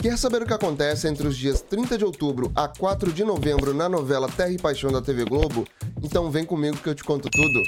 Quer saber o que acontece entre os dias 30 de outubro a 4 de novembro na novela Terra e Paixão da TV Globo? Então vem comigo que eu te conto tudo.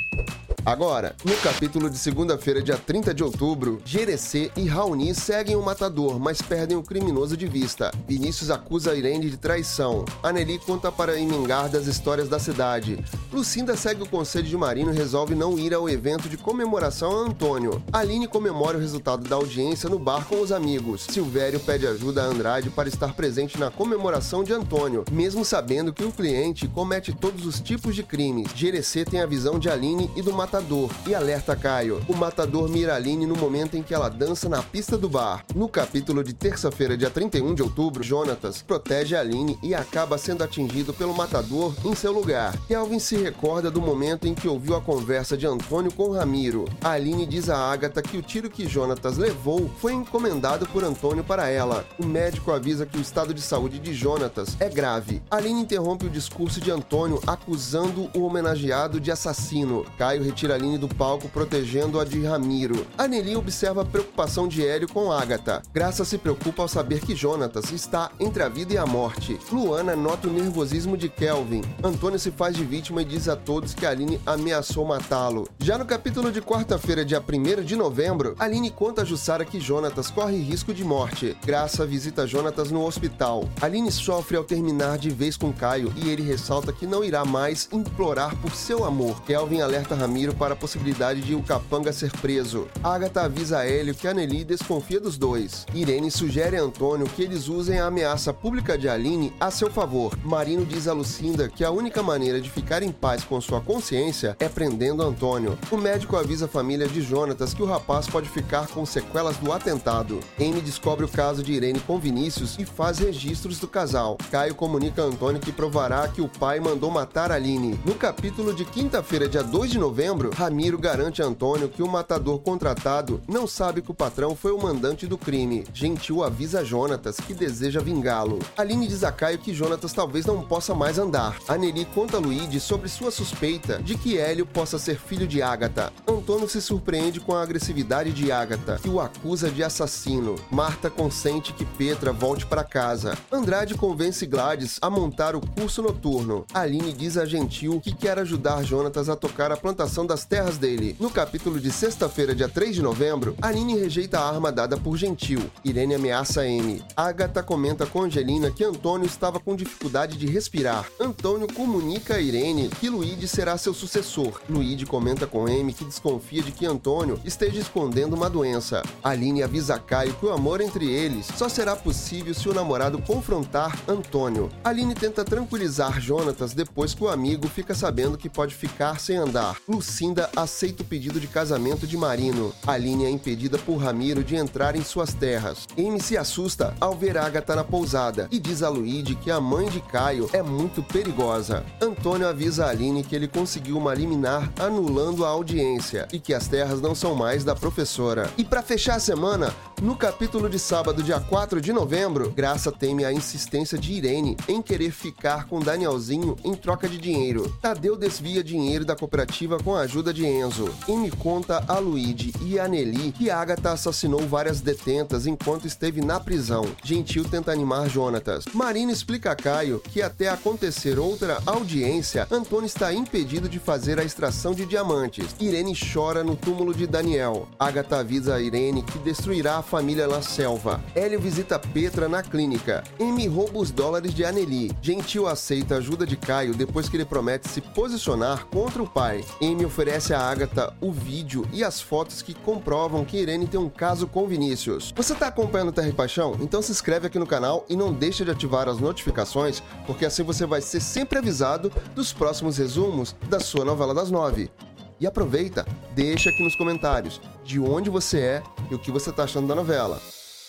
Agora, no capítulo de segunda-feira, dia 30 de outubro, Jerecê e Raoni seguem o matador, mas perdem o criminoso de vista. Vinícius acusa Irene de traição. Aneli conta para Imingar das histórias da cidade. Lucinda segue o conselho de Marino e resolve não ir ao evento de comemoração a Antônio. Aline comemora o resultado da audiência no bar com os amigos. Silvério pede ajuda a Andrade para estar presente na comemoração de Antônio, mesmo sabendo que o cliente comete todos os tipos de crimes. Jerecê tem a visão de Aline e do matador matador e alerta Caio. O matador mira Aline no momento em que ela dança na pista do bar. No capítulo de terça-feira, dia 31 de outubro, Jonatas protege Aline e acaba sendo atingido pelo matador em seu lugar. Kelvin se recorda do momento em que ouviu a conversa de Antônio com Ramiro. Aline diz a Agatha que o tiro que Jonatas levou foi encomendado por Antônio para ela. O médico avisa que o estado de saúde de Jonatas é grave. Aline interrompe o discurso de Antônio acusando o homenageado de assassino. Caio retira tira Aline do palco protegendo-a de Ramiro. Anneli observa a preocupação de Hélio com Agatha. Graça se preocupa ao saber que Jonatas está entre a vida e a morte. Luana nota o nervosismo de Kelvin. Antônio se faz de vítima e diz a todos que Aline ameaçou matá-lo. Já no capítulo de quarta-feira, dia 1 de novembro, Aline conta a Jussara que Jonatas corre risco de morte. Graça visita Jonatas no hospital. Aline sofre ao terminar de vez com Caio e ele ressalta que não irá mais implorar por seu amor. Kelvin alerta Ramiro para a possibilidade de o capanga ser preso. Agatha avisa a Hélio que Anneli desconfia dos dois. Irene sugere a Antônio que eles usem a ameaça pública de Aline a seu favor. Marino diz a Lucinda que a única maneira de ficar em paz com sua consciência é prendendo Antônio. O médico avisa a família de Jonatas que o rapaz pode ficar com sequelas do atentado. Amy descobre o caso de Irene com Vinícius e faz registros do casal. Caio comunica a Antônio que provará que o pai mandou matar Aline. No capítulo de quinta-feira, dia 2 de novembro, novembro, Ramiro garante a Antônio que o matador contratado não sabe que o patrão foi o mandante do crime. Gentil avisa Jonatas que deseja vingá-lo. Aline diz a Caio que Jonatas talvez não possa mais andar. Anneli conta a Luigi sobre sua suspeita de que Hélio possa ser filho de Agatha. Antônio se surpreende com a agressividade de Agatha, que o acusa de assassino. Marta consente que Petra volte para casa. Andrade convence Gladys a montar o curso noturno. Aline diz a Gentil que quer ajudar Jonatas a tocar a plantação das terras dele. No capítulo de sexta-feira, dia 3 de novembro, Aline rejeita a arma dada por Gentil. Irene ameaça Amy. Agatha comenta com Angelina que Antônio estava com dificuldade de respirar. Antônio comunica a Irene que Luigi será seu sucessor. Luigi comenta com Amy que desconfia de que Antônio esteja escondendo uma doença. Aline avisa Caio que o amor entre eles só será possível se o namorado confrontar Antônio. Aline tenta tranquilizar Jonatas depois que o amigo fica sabendo que pode ficar sem andar. Lucy Lucinda aceita o pedido de casamento de Marino. Aline é impedida por Ramiro de entrar em suas terras. Amy se assusta ao ver Agatha na pousada e diz a Luigi que a mãe de Caio é muito perigosa. Antônio avisa a Aline que ele conseguiu uma liminar anulando a audiência e que as terras não são mais da professora. E para fechar a semana, no capítulo de sábado, dia 4 de novembro, Graça teme a insistência de Irene em querer ficar com Danielzinho em troca de dinheiro. Tadeu desvia dinheiro da cooperativa com a ajuda de Enzo. E me conta a Luigi e a Nelly que Agatha assassinou várias detentas enquanto esteve na prisão. Gentil tenta animar Jonatas. Marina explica a Caio que até acontecer outra audiência, Antônio está impedido de fazer a extração de diamantes. Irene chora no túmulo de Daniel. Agatha avisa a Irene que destruirá a família na selva. Hélio visita Petra na clínica. Amy rouba os dólares de Anneli. Gentil aceita a ajuda de Caio depois que ele promete se posicionar contra o pai. Amy oferece a Agatha o vídeo e as fotos que comprovam que Irene tem um caso com Vinícius. Você está acompanhando Terra e Paixão? Então se inscreve aqui no canal e não deixa de ativar as notificações, porque assim você vai ser sempre avisado dos próximos resumos da sua novela das nove. E aproveita, deixa aqui nos comentários de onde você é e o que você está achando da novela.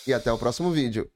E até o próximo vídeo.